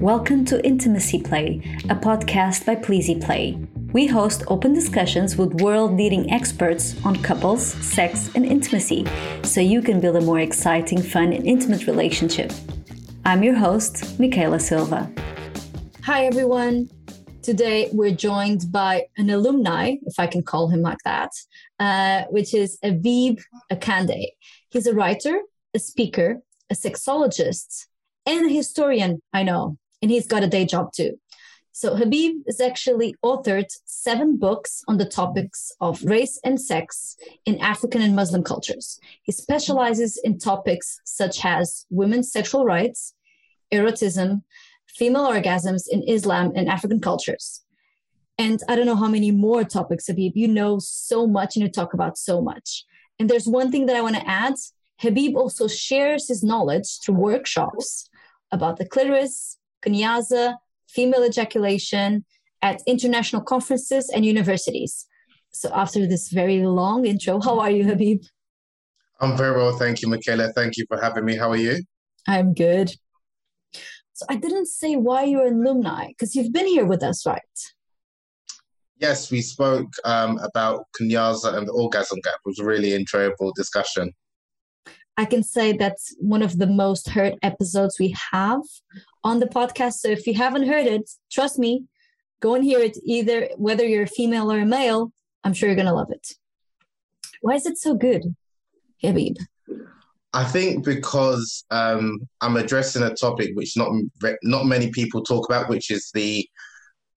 Welcome to Intimacy Play, a podcast by Pleasy Play. We host open discussions with world leading experts on couples, sex, and intimacy so you can build a more exciting, fun, and intimate relationship. I'm your host, Mikaela Silva. Hi, everyone. Today we're joined by an alumni, if I can call him like that, uh, which is Habeeb Akande. He's a writer, a speaker, a sexologist, and a historian, I know, and he's got a day job too. So Habeeb has actually authored seven books on the topics of race and sex in African and Muslim cultures. He specializes in topics such as women's sexual rights, erotism, female orgasms in Islam and African cultures. And I don't know how many more topics, Habeeb. You know so much and you talk about so much. And there's one thing that I want to add. Habeeb also shares his knowledge through workshops about the clitoris, kunyaza, female ejaculation at international conferences and universities. So after this very long intro, how are you, Habeeb? I'm very well, thank you, Mikaela. Thank you for having me. How are you? I'm good. So I didn't say why you're an alumni because you've been here with us, right? Yes, we spoke um, about kunyaza and the orgasm gap. It was a really enjoyable discussion. I can say that's one of the most heard episodes we have on the podcast. So if you haven't heard it, trust me, go and hear it either whether you're a female or a male. I'm sure you're going to love it. Why is it so good, Habeeb? I think because um, I'm addressing a topic which not not many people talk about, which is the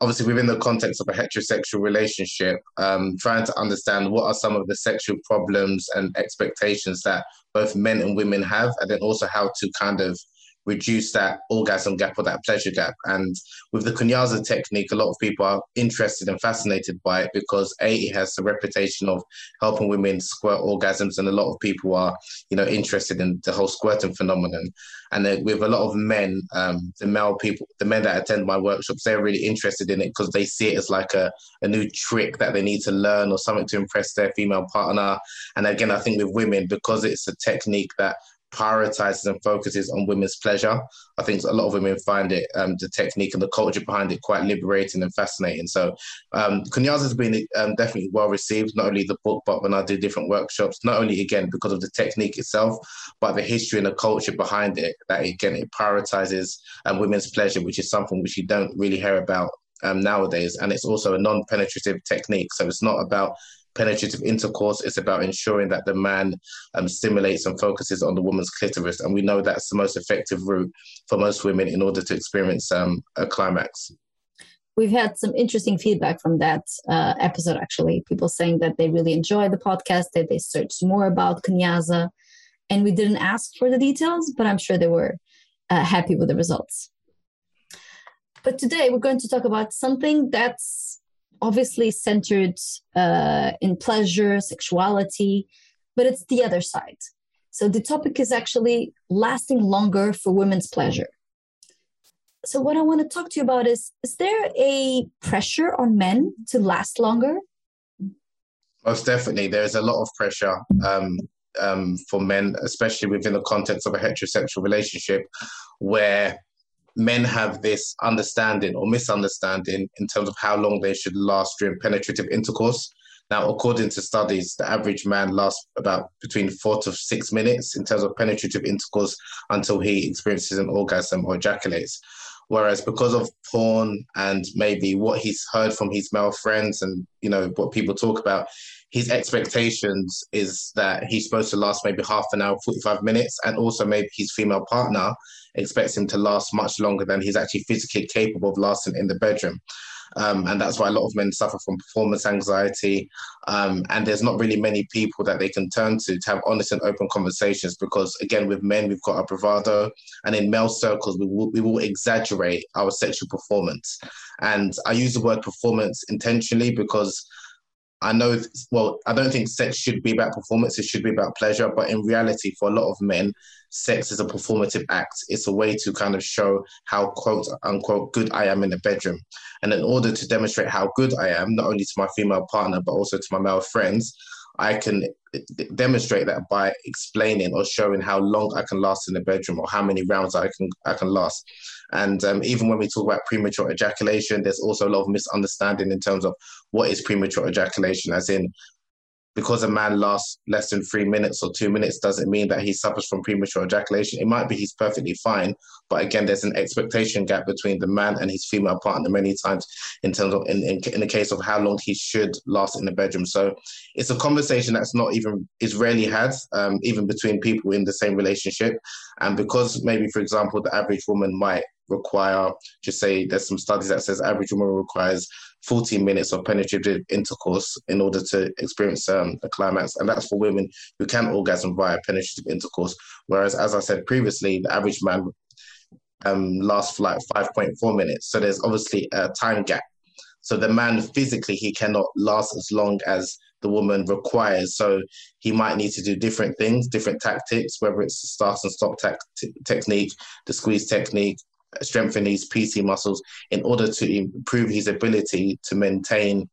obviously within the context of a heterosexual relationship, um, trying to understand what are some of the sexual problems and expectations that both men and women have, and then also how to kind of reduce that orgasm gap or that pleasure gap. And with the kunyaza technique, a lot of people are interested and fascinated by it because A, it has the reputation of helping women squirt orgasms, and a lot of people are, you know, interested in the whole squirting phenomenon. And then with a lot of men, um, the male people, the men that attend my workshops, they're really interested in it because they see it as like a, a new trick that they need to learn or something to impress their female partner. And again, I think with women, because it's a technique that prioritizes and focuses on women's pleasure. I think a lot of women find it, um, the technique and the culture behind it, quite liberating and fascinating. So, um, Kunyaza has been um, definitely well received, not only the book, but when I do different workshops, not only again because of the technique itself, but the history and the culture behind it. That again, it prioritizes um, women's pleasure, which is something which you don't really hear about um, nowadays. And it's also a non penetrative technique. So, it's not about penetrative intercourse. It's about ensuring that the man um, stimulates and focuses on the woman's clitoris. And we know that's the most effective route for most women in order to experience um, a climax. We've had some interesting feedback from that uh, episode, actually. People saying that they really enjoy the podcast, that they searched more about Kunyaza. And we didn't ask for the details, but I'm sure they were uh, happy with the results. But today we're going to talk about something that's obviously centered uh, in pleasure, sexuality, but it's the other side. So the topic is actually lasting longer for women's pleasure. So what I want to talk to you about is is there a pressure on men to last longer? Most definitely, there is a lot of pressure um, um, for men, especially within the context of a heterosexual relationship, where men have this understanding or misunderstanding in terms of how long they should last during penetrative intercourse. Now, according to studies, the average man lasts about between four to six minutes in terms of penetrative intercourse until he experiences an orgasm or ejaculates. Whereas because of porn and maybe what he's heard from his male friends and you know what people talk about, his expectations is that he's supposed to last maybe half an hour, 45 minutes, and also maybe his female partner expects him to last much longer than he's actually physically capable of lasting in the bedroom. Um, and that's why a lot of men suffer from performance anxiety. Um, and there's not really many people that they can turn to to have honest and open conversations because, again, with men, we've got our bravado, and in male circles, we will, we will exaggerate our sexual performance. And I use the word performance intentionally because I know, well, I don't think sex should be about performance. It should be about pleasure. But in reality, for a lot of men, sex is a performative act. It's a way to kind of show how quote unquote good I am in the bedroom. And in order to demonstrate how good I am, not only to my female partner, but also to my male friends, I can demonstrate that by explaining or showing how long I can last in the bedroom or how many rounds I can I can last. And um, even when we talk about premature ejaculation, there's also a lot of misunderstanding in terms of what is premature ejaculation, as in because a man lasts less than three minutes or two minutes doesn't mean that he suffers from premature ejaculation. It might be he's perfectly fine, but again, there's an expectation gap between the man and his female partner many times in terms of in, in, in the case of how long he should last in the bedroom. So it's a conversation that's not even is rarely had, um, even between people in the same relationship. And because maybe, for example, the average woman might require, just say there's some studies that says average woman requires 14 minutes of penetrative intercourse in order to experience um, a climax. And that's for women who can orgasm via penetrative intercourse. Whereas, as I said previously, the average man um, lasts for like 5.4 minutes. So there's obviously a time gap. So the man physically, he cannot last as long as the woman requires. So he might need to do different things, different tactics, whether it's the start and stop te- technique, the squeeze technique, strengthen his PC muscles in order to improve his ability to maintain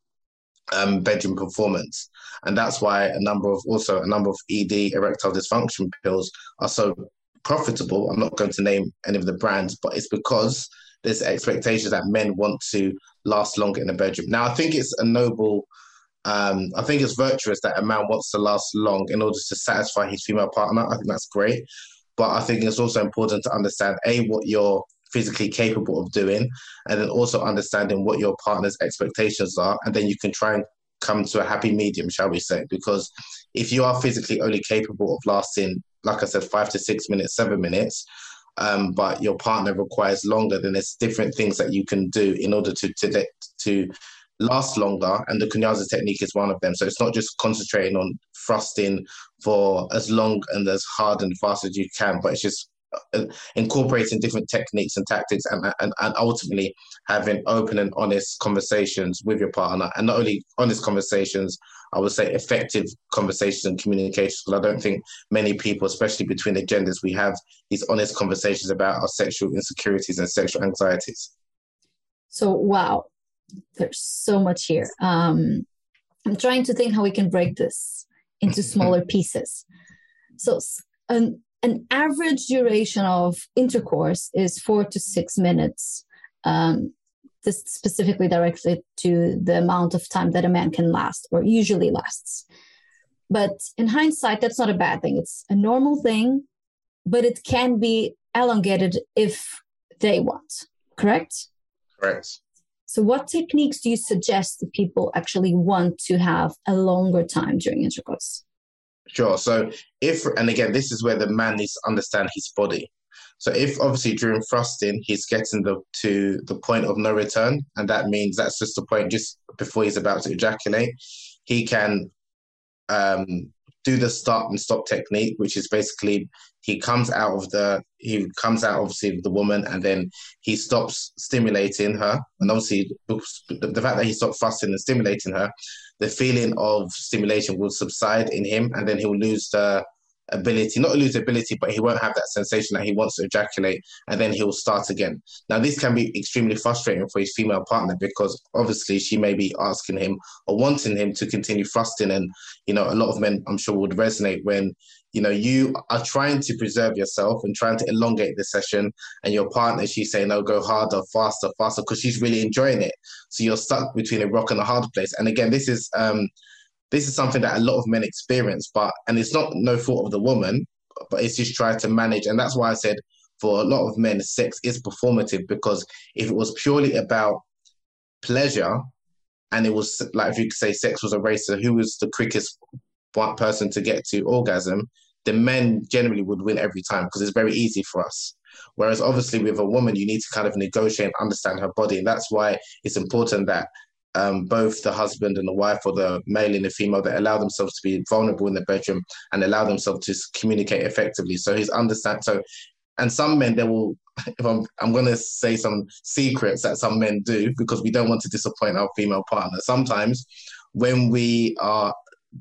um, bedroom performance. And that's why a number of also a number of ED erectile dysfunction pills are so profitable. I'm not going to name any of the brands, but it's because there's expectations that men want to last longer in the bedroom. Now, I think it's a noble, um, I think it's virtuous that a man wants to last long in order to satisfy his female partner. I think that's great. But I think it's also important to understand A, what your physically capable of doing, and then also understanding what your partner's expectations are, and then you can try and come to a happy medium, shall we say? Because if you are physically only capable of lasting, like I said, five to six minutes, seven minutes, um, but your partner requires longer, then there's different things that you can do in order to to to last longer. And the Kunyaza technique is one of them. So it's not just concentrating on thrusting for as long and as hard and fast as you can, but it's just incorporating different techniques and tactics and, and, and ultimately having open and honest conversations with your partner. And not only honest conversations i would say effective conversations and communications because i don't think many people especially between the genders we have these honest conversations about our sexual insecurities and sexual anxieties. So wow. There's so much here. Um, i'm trying to think how we can break this into smaller pieces. So um, an average duration of intercourse is four to six minutes. Um, this specifically directed to the amount of time that a man can last or usually lasts. But in hindsight, that's not a bad thing. It's a normal thing, but it can be elongated if they want, correct? Correct. So, what techniques do you suggest that people actually want to have a longer time during intercourse? Sure. So if and again, this is where the man needs to understand his body. So if obviously during thrusting he's getting the to the point of no return, and that means that's just the point just before he's about to ejaculate, he can um, do the start and stop technique, which is basically he comes out of the he comes out obviously with the woman and then he stops stimulating her, and obviously the, the fact that he stopped thrusting and stimulating her the feeling of stimulation will subside in him, and then he'll lose the ability, not lose the ability, but he won't have that sensation that he wants to ejaculate, and then he'll start again. Now, this can be extremely frustrating for his female partner because obviously she may be asking him or wanting him to continue thrusting, and you know, a lot of men, I'm sure, would resonate when you know you are trying to preserve yourself and trying to elongate the session and your partner she's saying no go harder faster faster because she's really enjoying it. So you're stuck between a rock and a hard place. And again this is um this is something that a lot of men experience but and it's not no fault of the woman but it's just trying to manage. And that's why i said for a lot of men sex is performative because if it was purely about pleasure and it was like if you could say sex was a race who was the quickest one person to get to orgasm, the men generally would win every time because it's very easy for us. Whereas obviously with a woman, you need to kind of negotiate and understand her body. And that's why it's important that um, both the husband and the wife or the male and the female that allow themselves to be vulnerable in the bedroom and allow themselves to communicate effectively. So he's understand. So, and some men, they will, if I'm, I'm to say some secrets that some men do because we don't want to disappoint our female partner. Sometimes when we are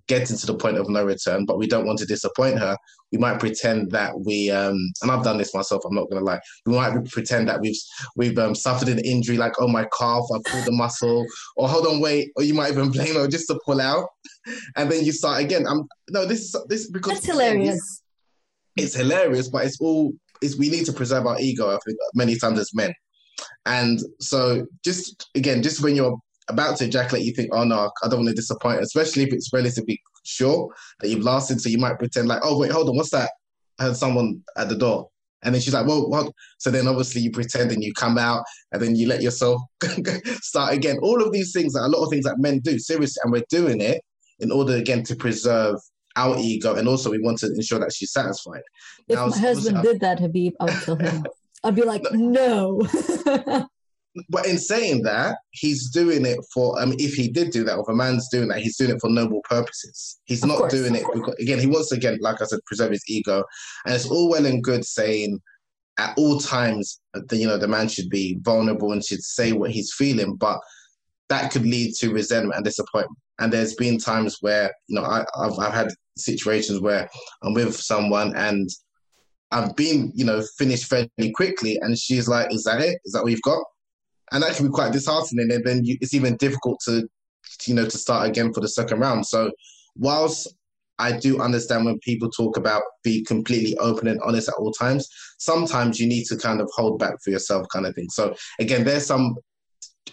getting to the point of no return, but we don't want to disappoint her, we might pretend that we um and I've done this myself, I'm not gonna lie. We might pretend that we've we've um, suffered an injury like oh my calf, I pulled a muscle, or hold on, wait, or you might even blame her just to pull out. And then you start again. I'm no, this is this because That's hilarious. It's, it's hilarious, but it's all is we need to preserve our ego, I think, many times as men. And so just again, just when you're about to ejaculate, you think, oh no, I don't want to disappoint, especially if it's relatively sure that you've lasted. So you might pretend like, oh wait, hold on, what's that? I heard someone at the door. And then she's like, well, what? So then obviously you pretend and you come out and then you let yourself start again. All of these things, that a lot of things that men do, seriously, and we're doing it in order again to preserve our ego and also we want to ensure that she's satisfied. If now, my husband did that, Habeeb, I would kill him. I'd be like, no. but in saying that, he's doing it for. I mean, if he did do that, or if a man's doing that, he's doing it for noble purposes. He's of not course, doing it because, again, he wants to again, like I said, preserve his ego, and it's all well and good saying at all times, the, you know, the man should be vulnerable and should say what he's feeling, but that could lead to resentment and disappointment. And there's been times where, you know, I, have I've had situations where I'm with someone and I've been, you know, finished fairly quickly, and she's like, "Is that it? Is that what you've got?" And that can be quite disheartening, and then you, it's even difficult to, you know, to start again for the second round. So, whilst I do understand when people talk about be completely open and honest at all times, sometimes you need to kind of hold back for yourself, kind of thing. So, again, there's some,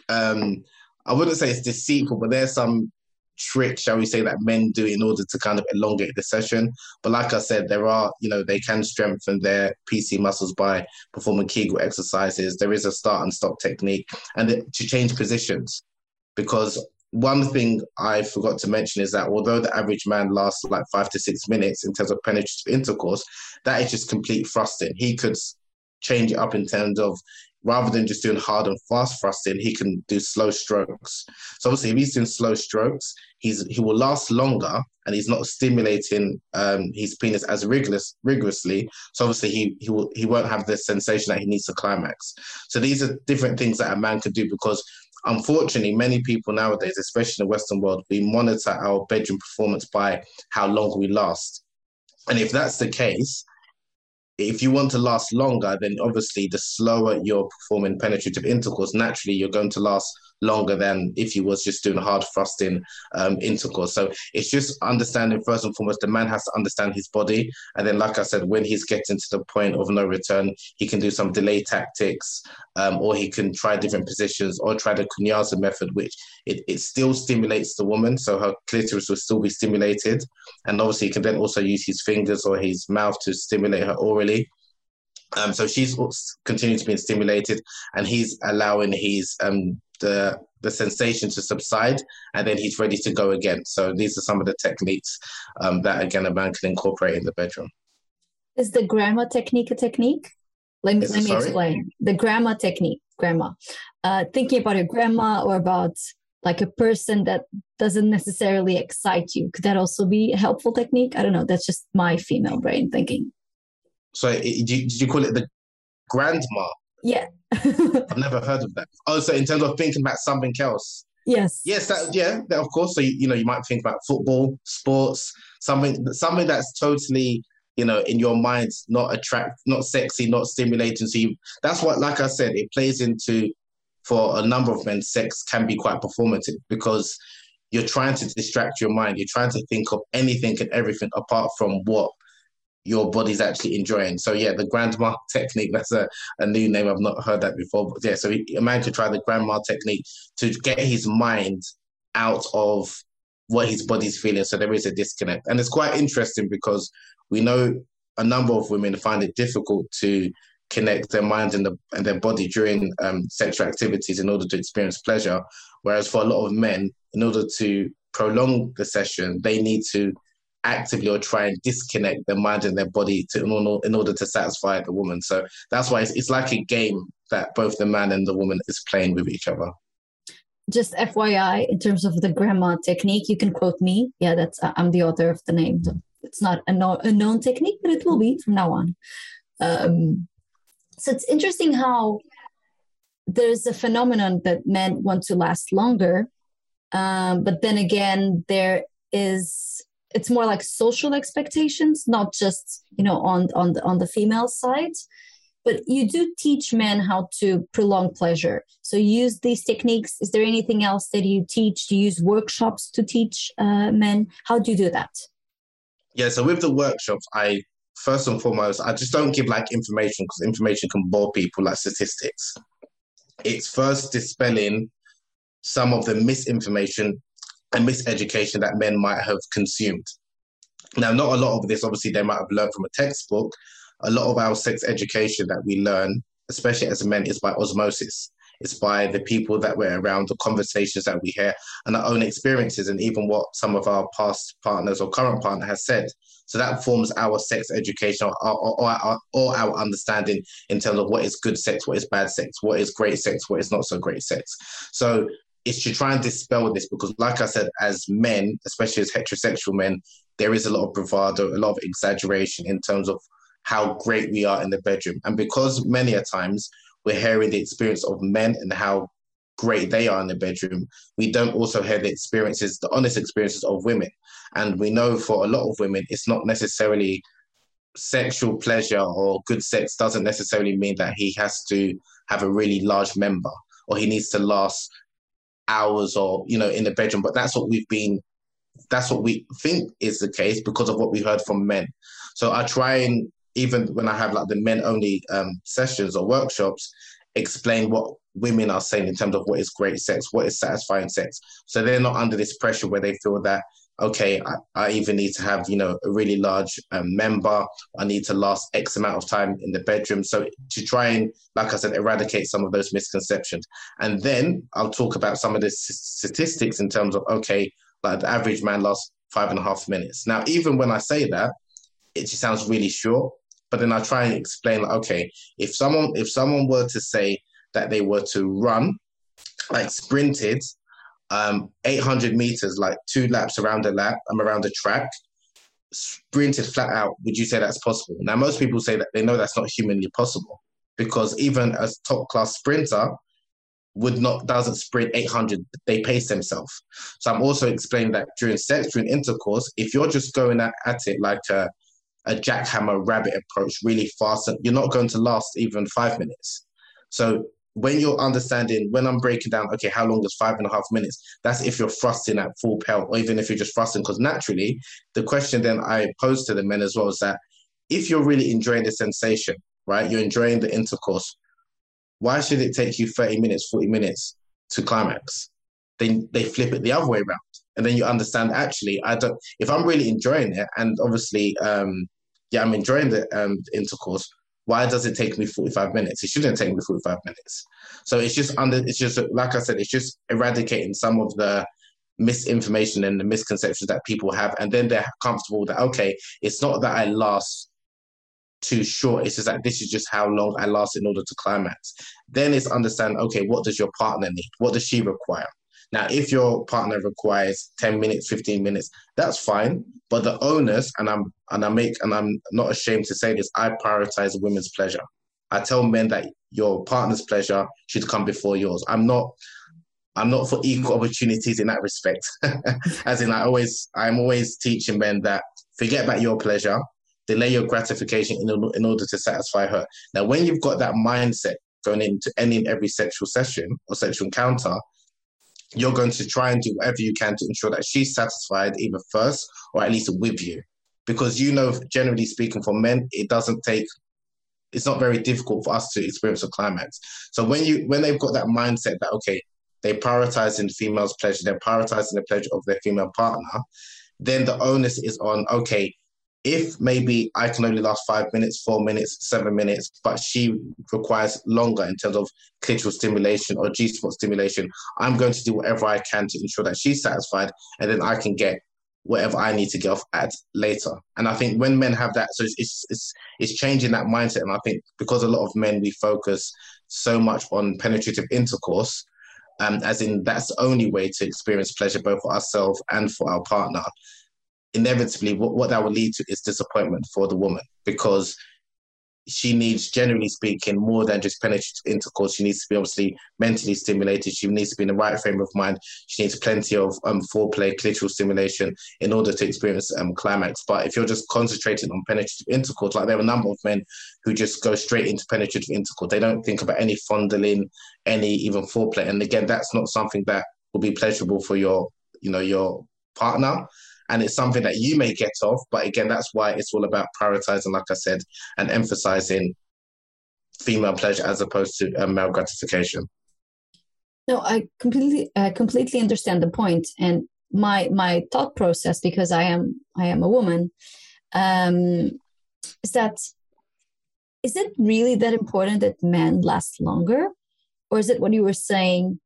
um, I wouldn't say it's deceitful, but there's some trick, shall we say, that men do in order to kind of elongate the session. But like I said, there are, you know, they can strengthen their PC muscles by performing Kegel exercises. There is a start and stop technique, and to change positions. Because one thing I forgot to mention is that although the average man lasts like five to six minutes in terms of penetrative intercourse, that is just complete thrusting. He could change it up in terms of rather than just doing hard and fast thrusting, he can do slow strokes. So obviously, if he's doing slow strokes, he's he will last longer and he's not stimulating um, his penis as rigorous, rigorously. So obviously, he he will he won't have the sensation that he needs to climax. So these are different things that a man can do because. Unfortunately, many people nowadays, especially in the Western world, we monitor our bedroom performance by how long we last. And if that's the case, if you want to last longer, then obviously the slower you're performing penetrative intercourse, naturally you're going to last longer than if you was just doing hard thrusting um, intercourse. So it's just understanding first and foremost, the man has to understand his body. And then, like I said, when he's getting to the point of no return, he can do some delay tactics um, or he can try different positions or try the Kunyaza method, which it, it still stimulates the woman. So her clitoris will still be stimulated. And obviously, he can then also use his fingers or his mouth to stimulate her orally. Um, so she's continuing to be stimulated, and he's allowing his um, the the sensation to subside, and then he's ready to go again. So these are some of the techniques um, that again a man can incorporate in the bedroom. Is the grandma technique a technique? Let me let me explain the grandma technique. Grandma, uh, thinking about your grandma or about like a person that doesn't necessarily excite you. Could that also be a helpful technique? I don't know. That's just my female brain thinking. So did you, did you call it the grandma? Yeah. I've never heard of that. Oh, so in terms of thinking about something else. Yes. Yes, that yeah, that of course. So you, you know, you might think about football, sports, something something that's totally, you know, in your mind, not attract, not sexy, not stimulating. So you, that's what, like I said, it plays into for a number of men, sex can be quite performative because you're trying to distract your mind. You're trying to think of anything and everything apart from what your body's actually enjoying. So yeah, the grandma technique, that's a, a new name. I've not heard that before. But yeah, so a man could try the grandma technique to get his mind out of what his body's feeling. So there is a disconnect. And it's quite interesting because we know a number of women find it difficult to connect their mind and, the, and their body during um, sexual activities in order to experience pleasure. Whereas for a lot of men, in order to prolong the session, they need to actively or try and disconnect their mind and their body to, in order to satisfy the woman. So that's why it's, it's like a game that both the man and the woman is playing with each other. Just FYI, in terms of the grandma technique, you can quote me. Yeah, that's I'm the author of the name. It's not a, no, a known technique, but it will be from now on. Um, so it's interesting how there's a phenomenon that men want to last longer, um, but then again, there is it's more like social expectations, not just you know on on the on the female side. But you do teach men how to prolong pleasure. So use these techniques. Is there anything else that you teach? Do you use workshops to teach uh, men? How do you do that? Yeah, so with the workshops, I first and foremost, I just don't give like information because information can bore people like statistics. It's first dispelling some of the misinformation and miseducation that men might have consumed. Now, not a lot of this, obviously, they might have learned from a textbook. A lot of our sex education that we learn, especially as men, is by osmosis. It's by the people that we're around, the conversations that we hear, and our own experiences, and even what some of our past partners or current partner has said. So that forms our sex education or, or, or, or, our understanding in terms of what is good sex, what is bad sex, what is great sex, what is not so great sex. So it's to try and dispel this because, like I said, as men, especially as heterosexual men, there is a lot of bravado, a lot of exaggeration in terms of how great we are in the bedroom. And because many a times we're hearing the experience of men and how great they are in the bedroom, we don't also hear the experiences, the honest experiences of women. And we know for a lot of women, it's not necessarily sexual pleasure or good sex doesn't necessarily mean that he has to have a really large member or he needs to last hours or you know in the bedroom. But that's what we've been that's what we think is the case because of what we heard from men. So i try and even when i have like the men only um, sessions or workshops explain what women are saying in terms of what is great sex what is satisfying sex. So they're not under this pressure where they feel that okay, I, I even need to have, you know, a really large um, member. I need to last X amount of time in the bedroom. So to try and, like I said, eradicate some of those misconceptions. And then I'll talk about some of the statistics in terms of, okay, like the average man lasts five and a half minutes. Now, even when I say that, it just sounds really short. But then I try and explain, like, okay, if someone if someone were to say that they were to run, like sprinted um, 800 meters, like two laps around a lap, I'm um, around the track, sprinted flat out, would you say that's possible? Now, most people say that they know that's not humanly possible because even a top class sprinter would not doesn't sprint 800 they pace themselves so i'm also explaining that during sex during intercourse if you're just going at, at it like a, a jackhammer rabbit approach really fast you're not going to last even five minutes so when you're understanding, when I'm breaking down, okay, how long is five and a half minutes? That's if you're thrusting at full pelt, or even if you're just thrusting. Because naturally, the question then I pose to the men as well is that if you're really enjoying the sensation, right, you're enjoying the intercourse, why should it take you 30 minutes, 40 minutes to climax? Then they flip it the other way around. And then you understand actually, I don't, if I'm really enjoying it, and obviously, um, yeah, I'm enjoying the um, intercourse, why does it take me 45 minutes? It shouldn't take me 45 minutes. So it's just under, it's just, like I said, it's just eradicating some of the misinformation and the misconceptions that people have. And then they're comfortable that, okay, it's not that I last too short. It's just that this is just how long I last in order to climax. Then it's understand, okay, what does your partner need? What does she require? Now, if your partner requires 10 minutes, 15 minutes, that's fine. But the onus, and I'm and I make and I'm not ashamed to say this, I prioritize women's pleasure. I tell men that your partner's pleasure should come before yours. I'm not I'm not for equal opportunities in that respect. As in I always I'm always teaching men that forget about your pleasure, delay your gratification in, in order to satisfy her. Now when you've got that mindset going into any and every sexual session or sexual encounter, you're going to try and do whatever you can to ensure that she's satisfied either first or at least with you. Because you know, generally speaking, for men, it doesn't take it's not very difficult for us to experience a climax. So when you when they've got that mindset that okay, they prioritize in female's pleasure, they're prioritizing the pleasure of their female partner, then the onus is on okay, if maybe I can only last five minutes, four minutes, seven minutes, but she requires longer in terms of clitoral stimulation or G spot stimulation, I'm going to do whatever I can to ensure that she's satisfied and then I can get whatever I need to get off at later. And I think when men have that, so it's, it's, it's changing that mindset. And I think because a lot of men, we focus so much on penetrative intercourse, um, as in that's the only way to experience pleasure both for ourselves and for our partner inevitably what, what that will lead to is disappointment for the woman because she needs, generally speaking, more than just penetrative intercourse. She needs to be obviously mentally stimulated. She needs to be in the right frame of mind. She needs plenty of um, foreplay, clitoral stimulation in order to experience um, climax. But if you're just concentrating on penetrative intercourse, like there are a number of men who just go straight into penetrative intercourse, they don't think about any fondling, any even foreplay. And again, that's not something that will be pleasurable for your, you know, your partner and it's something that you may get off. But again, that's why it's all about prioritizing, like I said, and emphasizing female pleasure as opposed to uh, male gratification. No, I completely uh, completely understand the point, and my my thought process because I am I am a woman, um, is that is it really that important that men last longer, or is it what you were saying?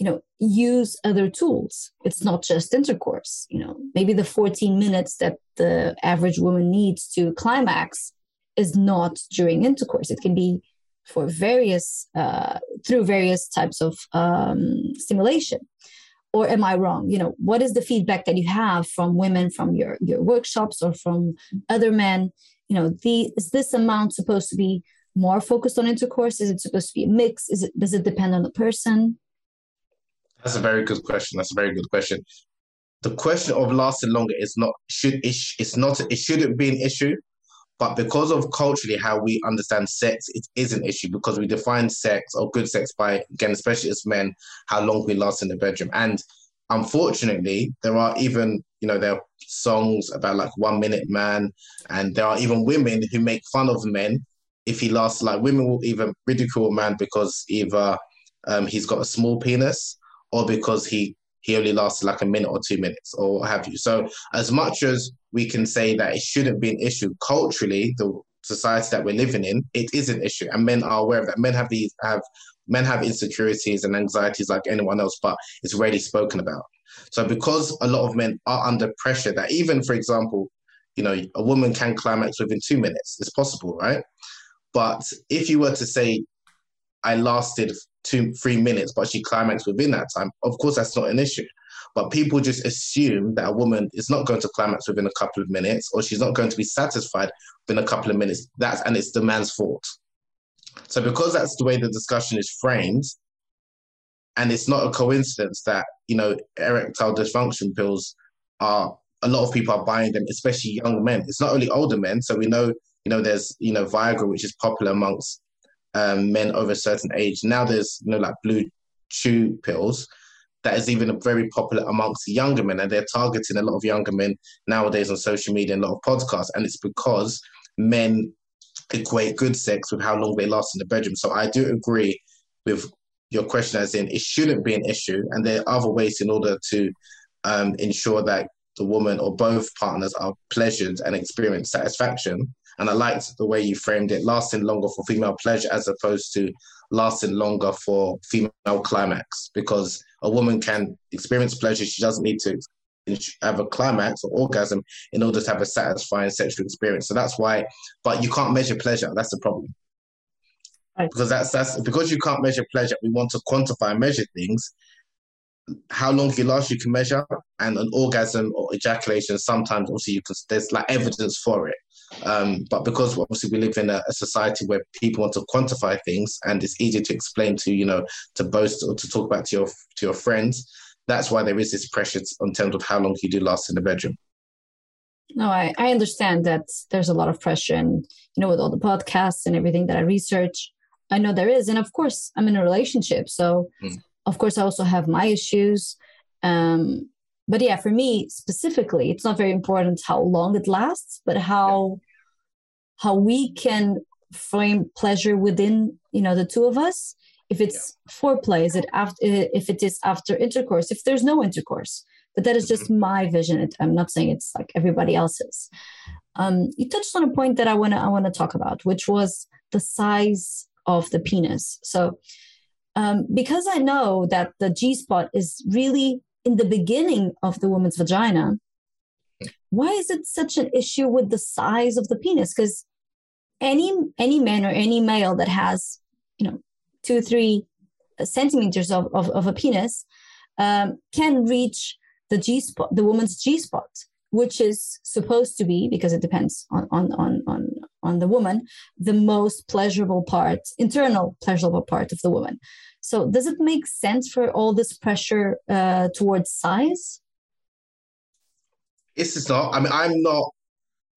You know use other tools. It's not just intercourse you know. Maybe the 14 minutes that the average woman needs to climax is not during intercourse. It can be for various uh, through various types of um, stimulation. Or am i wrong? You know what is the feedback that you have from women from your your workshops or from other men? You know the is this amount supposed to be more focused on intercourse? Is it supposed to be a mix? Is it does it depend on the person that's a very good question. That's a very good question. The question of lasting longer is not should it's not it shouldn't be an issue, but because of culturally how we understand sex, it is an issue because we define sex or good sex by again, especially as men, how long we last in the bedroom. And unfortunately, there are even you know there are songs about like one minute man, and there are even women who make fun of men if he lasts. Like women will even ridicule a man because either um, he's got a small penis or because he he only lasted like a minute or two minutes or what have you. So as much as we can say that it shouldn't be an issue culturally, the society that we're living in, it is an issue, and men are aware of that. Men have these have men have insecurities and anxieties like anyone else, but it's rarely spoken about. So because a lot of men are under pressure, that even for example, you know, a woman can climax within two minutes. It's possible, right? But if you were to say, I lasted two, three minutes, but she climaxed within that time, of course, that's not an issue. But people just assume that a woman is not going to climax within a couple of minutes, or she's not going to be satisfied within a couple of minutes. That's and it's the man's fault. So because that's the way the discussion is framed, and it's not a coincidence that you know erectile dysfunction pills are a lot of people are buying them, especially young men. It's not only older men. So we know you know there's you know Viagra, which is popular amongst um, men over a certain age. Now there's you know like blue chew pills that is even very popular amongst younger men, and they're targeting a lot of younger men nowadays on social media and a lot of podcasts, and it's because men equate good sex with how long they last in the bedroom. So I do agree with your question, as in it shouldn't be an issue, and there are other ways in order to um, ensure that the woman or both partners are pleasured and experience satisfaction. And I liked the way you framed it, lasting longer for female pleasure as opposed to lasting longer for female climax. Because a woman can experience pleasure, she doesn't need to have a climax or orgasm in order to have a satisfying sexual experience. So that's why, but you can't measure pleasure. That's the problem. Right. Because that's that's because you can't measure pleasure. We want to quantify and measure things how long you last you can measure and an orgasm or ejaculation sometimes obviously you can there's like evidence for it um, but because obviously we live in a, a, society where people want to quantify things and it's easy to explain to you know to boast or to talk about to your to your friends that's why there is this pressure in terms of how long you do last in the bedroom. No I, I understand that there's a lot of pressure and you know with all the podcasts and everything that i research i know there is. And of course i'm in a relationship so mm of course, I also have my issues. Um, but yeah, for me specifically, it's not very important how long it lasts, but how yeah. how we can frame pleasure within you know the two of us. If it's yeah. foreplay, is it after? If it is after intercourse, if there's no intercourse, but that is just mm-hmm. my vision. I'm not saying it's like everybody else's. Um, you touched on a point that I wanna I wanna talk about, which was the size of the penis. So um, because I know that the G spot is really in the beginning of the woman's vagina, why is it such an issue with the size of the penis? Because any any man or any male that has you know two three centimeters of, of, of a penis um, can reach the G spot, the woman's G spot. which is supposed to be because it depends on on on on, on the woman the most pleasurable part internal pleasurable part of the woman so does it make sense for all this pressure uh, towards size it's just not i mean i'm not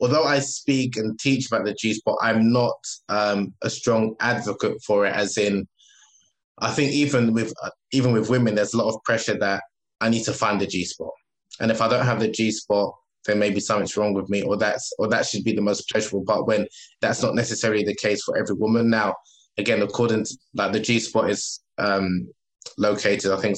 although i speak and teach about the g spot i'm not um, a strong advocate for it as in i think even with uh, even with women there's a lot of pressure that i need to find the g spot and if i don't have the g spot then maybe something's wrong with me, or that's or that should be the most pleasurable part. When that's not necessarily the case for every woman. Now, again, according to like the G spot is um, located, I think,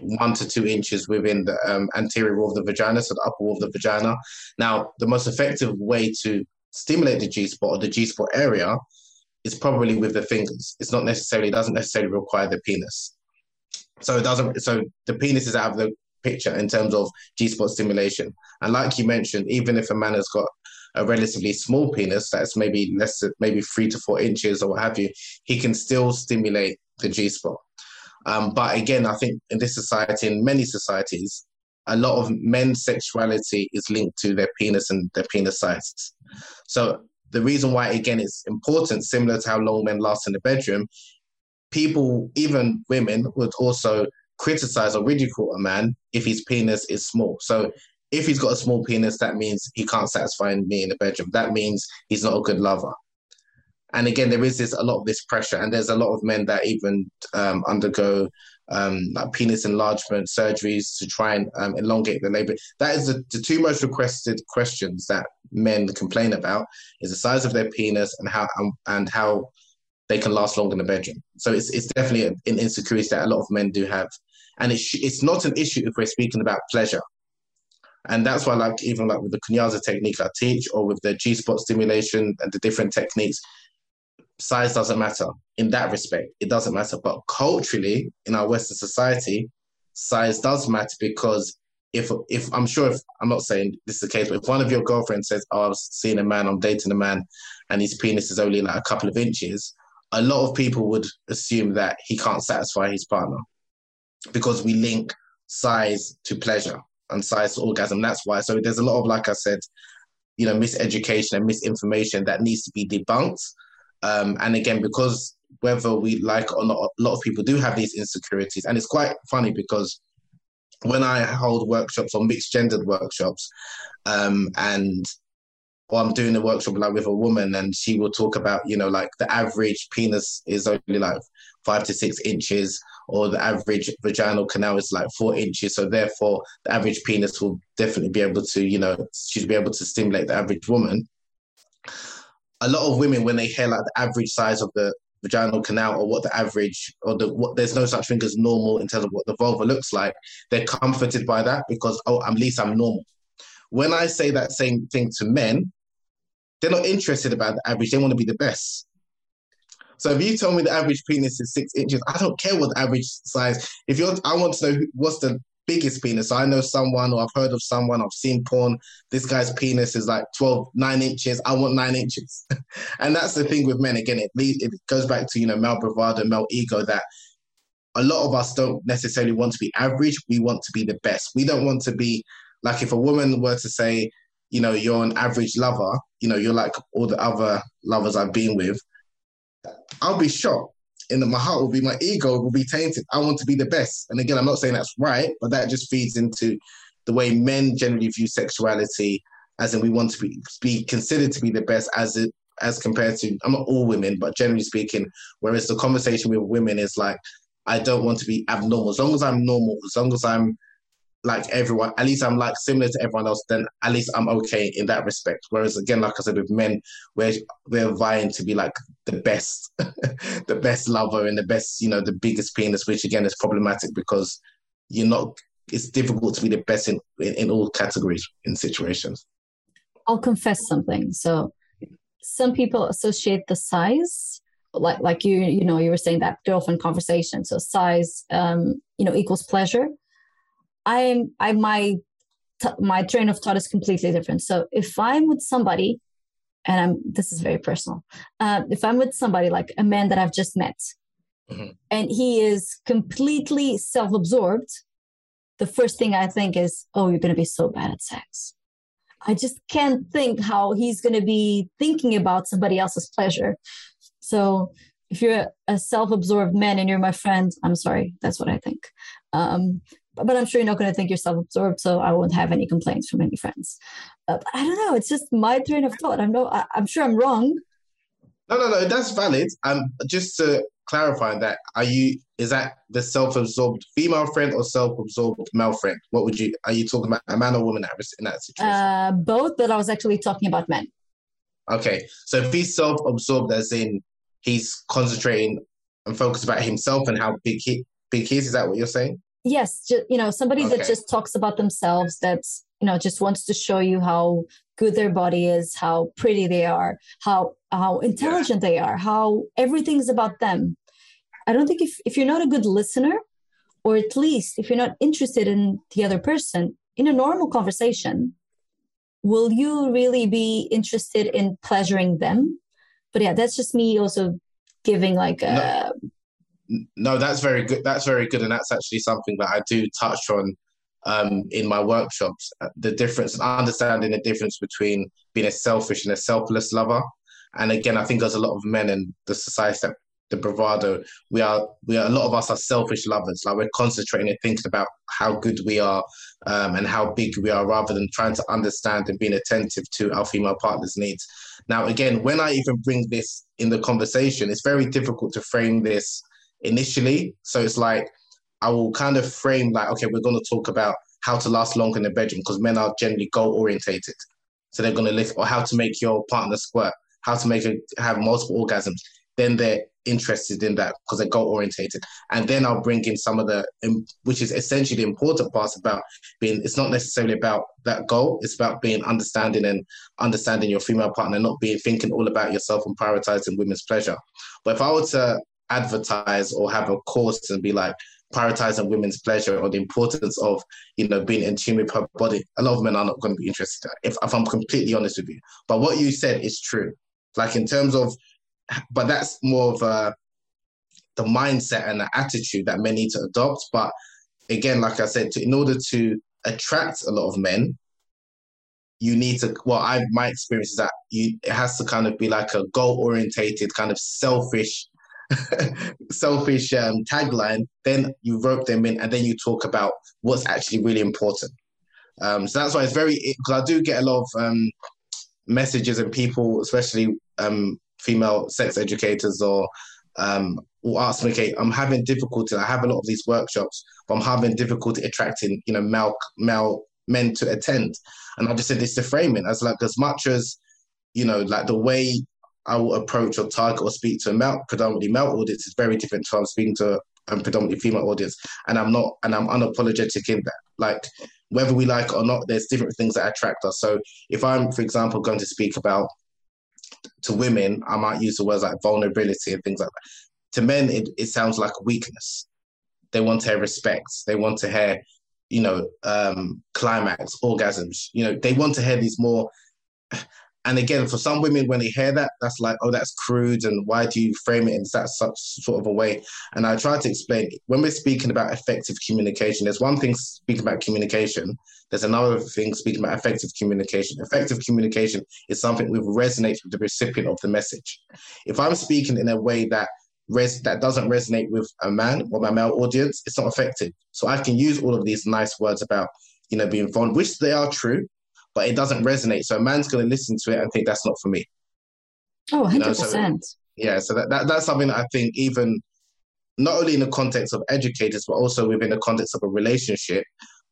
one to two inches within the um, anterior wall of the vagina, so the upper wall of the vagina. Now, the most effective way to stimulate the G spot or the G spot area is probably with the fingers. It's not necessarily doesn't necessarily require the penis. So it doesn't. So the penis is out of the picture in terms of G spot stimulation. And like you mentioned, even if a man has got a relatively small penis that's maybe less maybe three to four inches or what have you, he can still stimulate the G spot. Um, but again, I think in this society, in many societies, a lot of men's sexuality is linked to their penis and their penis size. So the reason why, again, it's important, similar to how long men last in the bedroom, people, even women, would also criticize or ridicule a man if his penis is small. So if he's got a small penis, that means he can't satisfy me in the bedroom. That means he's not a good lover. And again, there is this a lot of this pressure, and there's a lot of men that even um, undergo um, like penis enlargement surgeries to try and um, elongate the labor. That is the, the two most requested questions that men complain about: is the size of their penis and how um, and how they can last long in the bedroom. So it's it's definitely an insecurity that a lot of men do have, and it's it's not an issue if we're speaking about pleasure. And that's why, like even like with the Kunyaza technique I teach, or with the G spot stimulation and the different techniques, size doesn't matter in that respect. It doesn't matter. But culturally, in our Western society, size does matter because if if I'm sure if I'm not saying this is the case, but if one of your girlfriends says, "Oh, I was seeing a man, I'm dating a man, and his penis is only like a couple of inches," a lot of people would assume that he can't satisfy his partner because we link size to pleasure and size to orgasm. That's why. So there's a lot of, like I said, you know, miseducation and misinformation that needs to be debunked. Um, and again, because whether we like or not, a lot of people do have these insecurities. And it's quite funny because when I hold workshops or mixed gendered workshops, um, and or I'm doing a workshop like with a woman and she will talk about, you know, like the average penis is only like five to six inches, or the average vaginal canal is like four inches. So therefore the average penis will definitely be able to, you know, she'd be able to stimulate the average woman. A lot of women, when they hear like the average size of the vaginal canal or what the average or the what there's no such thing as normal in terms of what the vulva looks like, they're comforted by that because oh at least I'm normal. When I say that same thing to men, they're not interested about the average. They want to be the best. So if you tell me the average penis is six inches, I don't care what the average size. If you're, I want to know what's the biggest penis. I know someone, or I've heard of someone, I've seen porn. This guy's penis is like 12, nine inches. I want nine inches. and that's the thing with men. Again, it it goes back to you know male bravado, male ego that a lot of us don't necessarily want to be average. We want to be the best. We don't want to be like if a woman were to say, you know, you're an average lover, you know, you're like all the other lovers I've been with, I'll be shocked. And my heart will be, my ego will be tainted. I want to be the best. And again, I'm not saying that's right, but that just feeds into the way men generally view sexuality, as in we want to be, be considered to be the best as it as compared to I'm not all women, but generally speaking, whereas the conversation with women is like, I don't want to be abnormal. As long as I'm normal, as long as I'm like everyone, at least I'm like similar to everyone else, then at least I'm okay in that respect. Whereas again, like I said, with men, we're we're vying to be like the best, the best lover and the best, you know, the biggest penis, which again is problematic because you're not. It's difficult to be the best in in, in all categories in situations. I'll confess something. So, some people associate the size like like you you know you were saying that girlfriend conversation so size um you know equals pleasure I'm I my my train of thought is completely different. So if I'm with somebody, and I'm this is very personal. Uh, if I'm with somebody like a man that I've just met, mm-hmm. and he is completely self-absorbed, the first thing I think is, "Oh, you're going to be so bad at sex." I just can't think how he's going to be thinking about somebody else's pleasure. So if you're a self-absorbed man and you're my friend, I'm sorry, that's what I think. Um, but, I'm sure you're not going to think you're self-absorbed, so I won't have any complaints from any friends. Uh, I don't know. It's just my train of thought. I'm no. I, I'm sure I'm wrong. No, no, no. That's valid. Um, just to clarify that, are you? Is that the self-absorbed female friend or self-absorbed male friend? What would you? Are you talking about a man or woman in that situation? Uh, both, but I was actually talking about men. Okay, so if he's self-absorbed, as in he's concentrating and focused about himself and how big he big he is, is that what you're saying? Yes, just, you know, somebody okay. that just talks about themselves. That's you know just wants to show you how good their body is, how pretty they are, how how intelligent yeah. they are, how everything's about them. I don't think if if you're not a good listener, or at least if you're not interested in the other person in a normal conversation, will you really be interested in pleasuring them? But yeah, that's just me also giving like a. No, uh, no that's very good. That's very good, and that's actually something that I do touch on um, in my workshops. Uh, the difference, understanding the difference between being a selfish and a selfless lover. And again, I think there's a lot of men in the society that the bravado. We are, we are. A lot of us are selfish lovers. Like we're concentrating and thinking about how good we are um, and how big we are, rather than trying to understand and being attentive to our female partner's needs. Now, again, when I even bring this in the conversation, it's very difficult to frame this initially. So it's like I will kind of frame like, okay, we're going to talk about how to last longer in the bedroom because men are generally goal orientated. So they're going to lift or how to make your partner squirt, how to make it have multiple orgasms. Then they're interested in that because they're goal orientated. And then I'll bring in some of the, which is essentially the important parts about being, it's not necessarily about that goal. It's about being understanding and understanding your female partner, not being thinking all about yourself and prioritizing women's pleasure. But if I were to advertise or have a course and be like, prioritizing women's pleasure or the importance of you know being in tune with her body. A lot of men are not going to be interested if, if i'm completely honest with you. But what you said is true. Like in terms of but that's more of a the mindset and the attitude that men need to adopt. But again like i said to, in order to attract a lot of men you need to well i my experience is that you it has to kind of be like a goal orientated kind of selfish selfish um, tagline, then you rope them in, and then you talk about what's actually really important. Um, so that's why it's very because I do get a lot of um, messages and people, especially um, female sex educators, or um, will ask me, "Okay, I'm having difficulty. I have a lot of these workshops, but I'm having difficulty attracting, you know, male male men to attend." And I just said, "It's the framing." As like as much as you know, like the way I will approach or target or speak to a male, predominantly male audience is very different to I'm speaking to a predominantly female audience. And I'm not, and I'm unapologetic in that. Like, whether we like it or not, there's different things that attract us. So if I'm, for example, going to speak about to women, I might use the words like vulnerability and things like that. To men, it, it sounds like weakness. They want to hear respect. They want to hear, you know, um, climax, orgasms. You know, they want to hear these more and again, for some women, when they hear that, that's like, oh, that's crude, and why do you frame it in that such sort of a way? And I try to explain when we're speaking about effective communication. There's one thing speaking about communication. There's another thing speaking about effective communication. Effective communication is something that resonates with the recipient of the message. If I'm speaking in a way that res- that doesn't resonate with a man or my male audience, it's not effective. So I can use all of these nice words about you know being fond, which they are true but it doesn't resonate. So a man's going to listen to it and think that's not for me. Oh, 100%. You know? so, yeah, so that, that, that's something that I think even not only in the context of educators, but also within the context of a relationship,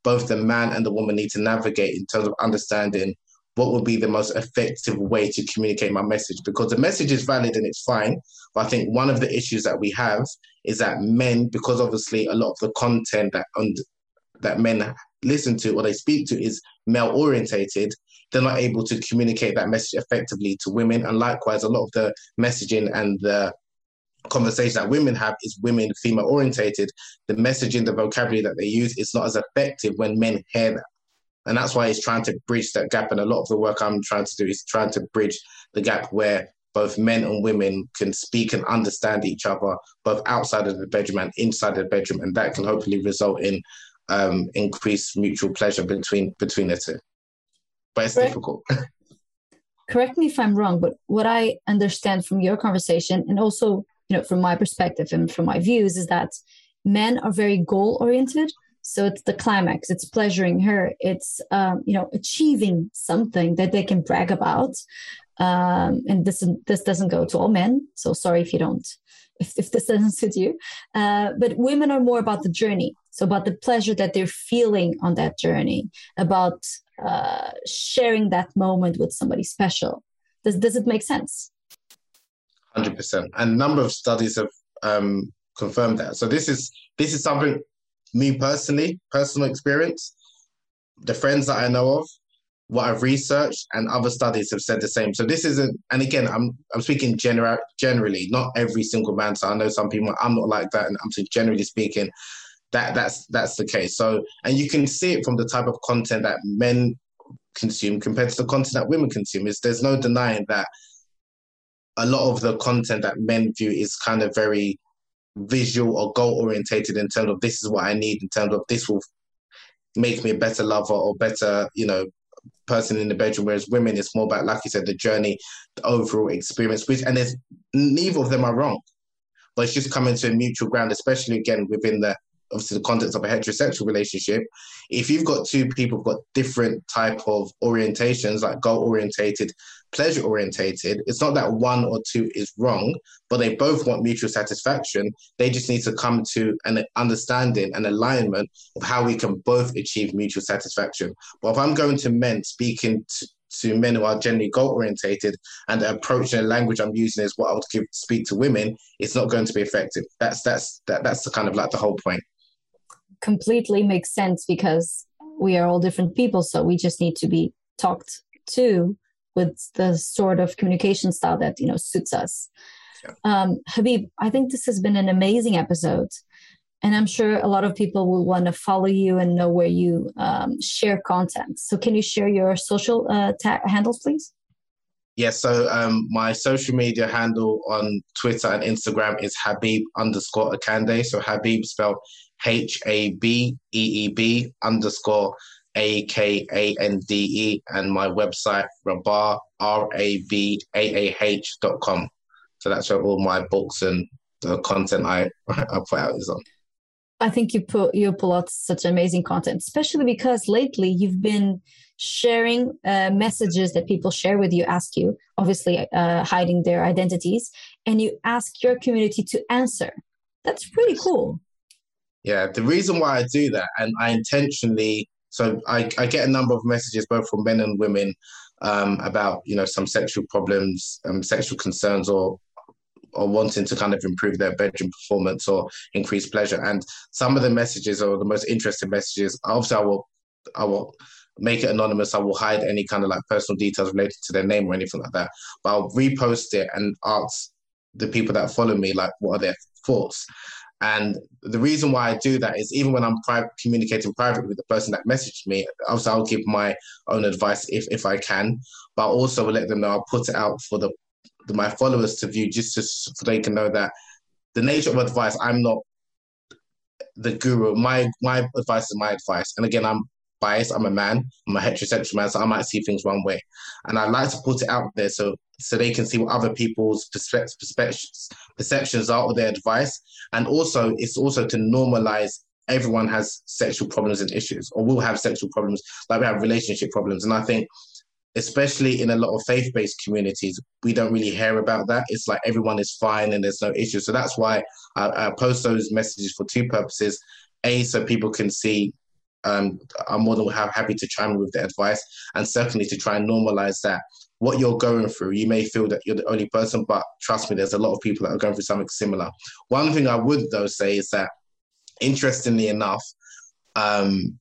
both the man and the woman need to navigate in terms of understanding what would be the most effective way to communicate my message because the message is valid and it's fine. But I think one of the issues that we have is that men, because obviously a lot of the content that that men listen to or they speak to is male orientated, they're not able to communicate that message effectively to women. And likewise, a lot of the messaging and the conversation that women have is women female orientated. The messaging, the vocabulary that they use is not as effective when men hear that. And that's why he's trying to bridge that gap. And a lot of the work I'm trying to do is trying to bridge the gap where both men and women can speak and understand each other, both outside of the bedroom and inside the bedroom. And that can hopefully result in um, increase mutual pleasure between between the two. but it's correct, difficult. correct me if I'm wrong, but what I understand from your conversation and also, you know, from my perspective and from my views is that men are very goal oriented. So it's the climax, it's pleasuring her, it's, um, you know, achieving something that they can brag about. Um, and this, this doesn't go to all men. So sorry if you don't if, if this doesn't suit you. Uh, but women are more about the journey. So about the pleasure that they're feeling on that journey, about uh, sharing that moment with somebody special. Does, does it make sense? 100%. And a number of studies have um, confirmed that. So this is this is something me personally, personal experience. The friends that I know of, what I've researched and other studies have said the same. So this isn't, and again, I'm I'm speaking general generally, not every single man. So I know some people, I'm not like that, and I'm generally speaking, that that's that's the case. So and you can see it from the type of content that men consume compared to the content that women consume. Is there's no denying that a lot of the content that men view is kind of very visual or goal orientated in terms of this is what I need in terms of this will make me a better lover or better, you know, person in the bedroom, whereas women, it's more about, like you said, the journey, the overall experience. Which and there's neither of them are wrong, but it's just coming to a mutual ground, especially again within the obviously the context of a heterosexual relationship, if you've got two people who've got different type of orientations, like goal orientated, pleasure orientated, it's not that one or two is wrong, but they both want mutual satisfaction. They just need to come to an understanding and alignment of how we can both achieve mutual satisfaction. But if I'm going to men speaking to, to men who are generally goal orientated and the approach and the language I'm using is what I would give speak to women, it's not going to be effective. That's that's that, that's the kind of like the whole point completely makes sense because we are all different people. So we just need to be talked to with the sort of communication style that, you know, suits us. Yeah. Um, Habeeb, I think this has been an amazing episode. And I'm sure a lot of people will want to follow you and know where you um, share content. So, can you share your social uh, ta- handles, please? Yes, yeah, so um, my social media handle on Twitter and Instagram is Habeeb underscore Akande. So Habeeb spelled H A B E E B underscore A K A N D E, and my website, Rabaah, R A B A A H dot com. So that's where all my books and the content I, I put out is on. I think you put you pull out such amazing content, especially because lately you've been sharing uh, messages that people share with you, ask you, obviously uh, hiding their identities, and you ask your community to answer. That's pretty cool. Yeah, the reason why I do that, and I intentionally, so I, I get a number of messages both from men and women um, about you know some sexual problems, um, sexual concerns, or or wanting to kind of improve their bedroom performance or increase pleasure. And some of the messages or the most interesting messages, obviously, I will I will make it anonymous. I will hide any kind of like personal details related to their name or anything like that. But I'll repost it and ask the people that follow me like what are their thoughts. And the reason why I do that is even when I'm pri- communicating privately with the person that messaged me, obviously I'll give my own advice if, if I can, but I'll also let them know I'll put it out for the, the my followers to view just so they can know that the nature of advice, I'm not the guru. My my advice is my advice. And again, I'm biased. I'm a man. I'm a heterosexual man, so I might see things one way. And I like to put it out there so so they can see what other people's perspectives, perceptions are or their advice. And also, it's also to normalize everyone has sexual problems and issues, or will have sexual problems, like we have relationship problems. And I think, especially in a lot of faith-based communities, we don't really hear about that. It's like everyone is fine and there's no issue. So that's why I, I post those messages for two purposes: a, so people can see um, I'm more than happy to chime in with the advice. And secondly, to try and normalize that what you're going through, you may feel that you're the only person, but trust me, there's a lot of people that are going through something similar. One thing I would, though, say is that, interestingly enough, um,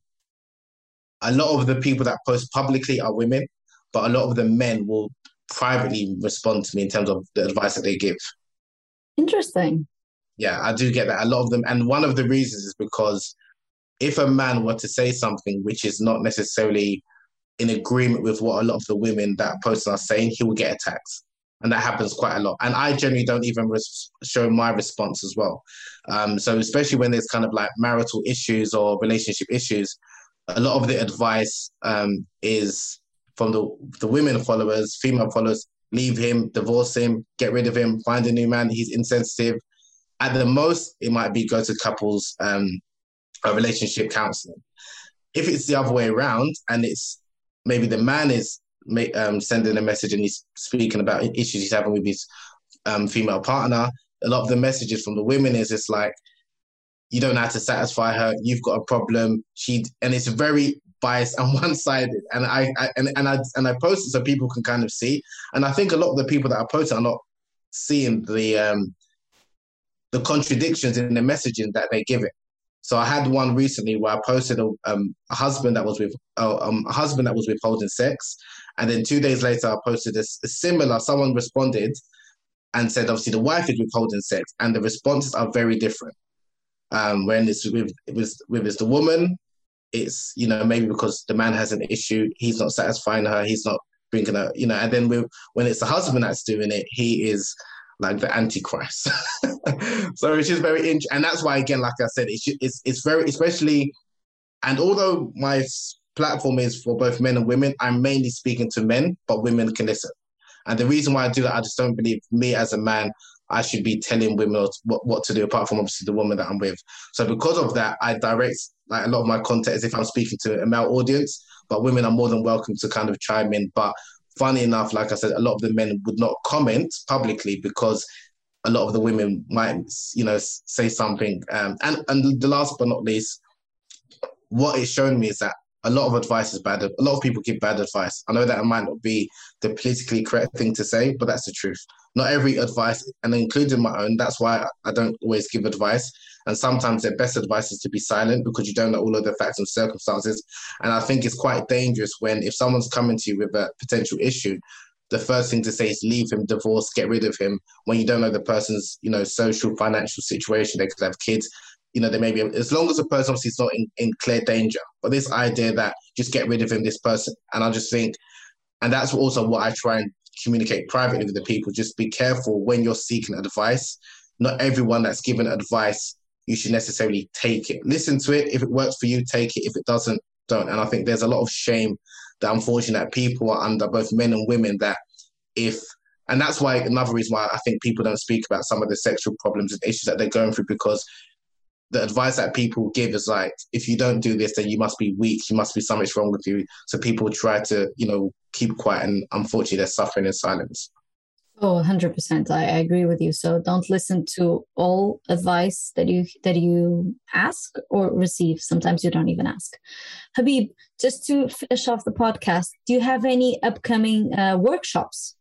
a lot of the people that post publicly are women, but a lot of the men will privately respond to me in terms of the advice that they give. Interesting. Yeah, I do get that. A lot of them, and one of the reasons is because if a man were to say something which is not necessarily in agreement with what a lot of the women that post are saying, he will get attacked. And that happens quite a lot. And I generally don't even res- show my response as well. Um, so, especially when there's kind of like marital issues or relationship issues, a lot of the advice um, is from the the women followers, female followers, leave him, divorce him, get rid of him, find a new man. He's insensitive. At the most, it might be go to couples um, a relationship counseling. If it's the other way around, and it's maybe the man is um, sending a message and he's speaking about issues he's having with his um, female partner, a lot of the messages from the women is it's like you don't have to satisfy her. You've got a problem. She and it's very biased and one sided. And I, I, and and I and I post it so people can kind of see. And I think a lot of the people that I post are not seeing the um the contradictions in the messaging that they give it. So I had one recently where I posted a, um, a husband that was with uh, um, a husband that was withholding sex, and then two days later I posted a, a similar. Someone responded and said obviously the wife is withholding sex, and the responses are very different. Um, when it's with with with it's the woman, it's you know maybe because the man has an issue, he's not satisfying her, he's not bringing her, you know, and then with, when it's the husband that's doing it, he is like the antichrist. so it's just very interesting, and that's why again, like I said, it's it's it's very especially, and although my platform is for both men and women, I'm mainly speaking to men, but women can listen. And the reason why I do that, I just don't believe me as a man, I should be telling women what, what to do, apart from obviously the woman that I'm with. So because of that, I direct like a lot of my content as if I'm speaking to a male audience, but women are more than welcome to kind of chime in. But funny enough, like I said, a lot of the men would not comment publicly because a lot of the women might, you know, say something. Um, and and the last but not least, what it's shown me is that a lot of advice is bad. A lot of people give bad advice. I know that it might not be the politically correct thing to say, but that's the truth. Not every advice, and including my own, that's why I don't always give advice. And sometimes their best advice is to be silent because you don't know all of the facts and circumstances. And I think it's quite dangerous when if someone's coming to you with a potential issue, the first thing to say is leave him, divorce, get rid of him when you don't know the person's, you know, social, financial situation. They could have kids you know, they may be as long as the person obviously is not in, in clear danger. But this idea that just get rid of him, this person, and I just think, and that's also what I try and communicate privately with the people. Just be careful when you're seeking advice. Not everyone that's given advice, you should necessarily take it. Listen to it. If it works for you, take it. If it doesn't, don't. And I think there's a lot of shame that unfortunately that people are under, both men and women, that if and that's why another reason why I think people don't speak about some of the sexual problems and issues that they're going through because the advice that people give is like, if you don't do this, then you must be weak. You must be something's wrong with you. So people try to, you know, keep quiet, and unfortunately, they're suffering in silence. Oh, 100%. I, agree with you. So don't listen to all advice that you that you ask or receive. Sometimes you don't even ask. Habeeb, just to finish off the podcast, do you have any upcoming uh, workshops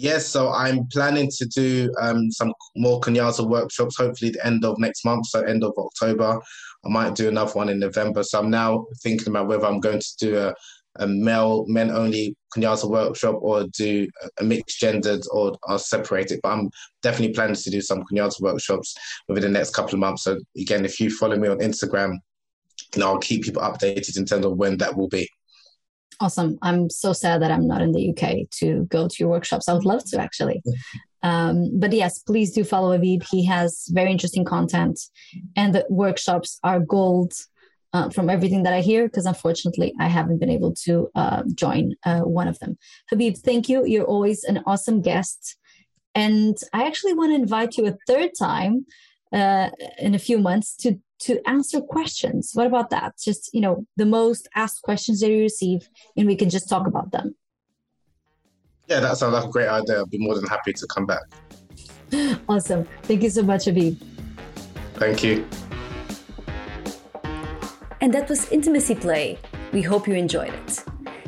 Yes, so I'm planning to do um, some more Kunyaza workshops, hopefully the end of next month, so end of October. I might do another one in November. So I'm now thinking about whether I'm going to do a, a male, men only Kunyaza workshop or do a mixed gendered or, or separate it. But I'm definitely planning to do some Kunyaza workshops within the next couple of months. So again, if you follow me on Instagram, you know, I'll keep people updated in terms of when that will be. Awesome. I'm so sad that I'm not in the UK to go to your workshops. I would love to actually. Um, but yes, please do follow Habeeb. He has very interesting content, and the workshops are gold uh, from everything that I hear. Because unfortunately, I haven't been able to uh, join uh, one of them. Habeeb, thank you. You're always an awesome guest, and I actually want to invite you a third time uh, in a few months to to answer questions. What about that? Just, you know, the most asked questions that you receive, and we can just talk about them. Yeah, that sounds like a great idea. I'd be more than happy to come back. Awesome. Thank you so much, Habeeb. Thank you. And that was Intimacy Play. We hope you enjoyed it.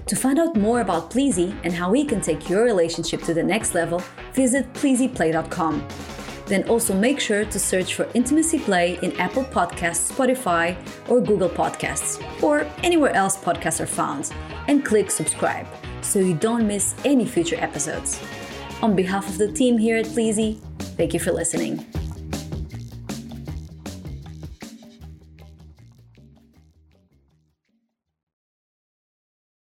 To find out more about Pleasy and how we can take your relationship to the next level, visit pleasyplay.com. Then also make sure to search for Intimacy Play in Apple Podcasts, Spotify, or Google Podcasts, or anywhere else podcasts are found, and click subscribe so you don't miss any future episodes. On behalf of the team here at Pleasy, thank you for listening.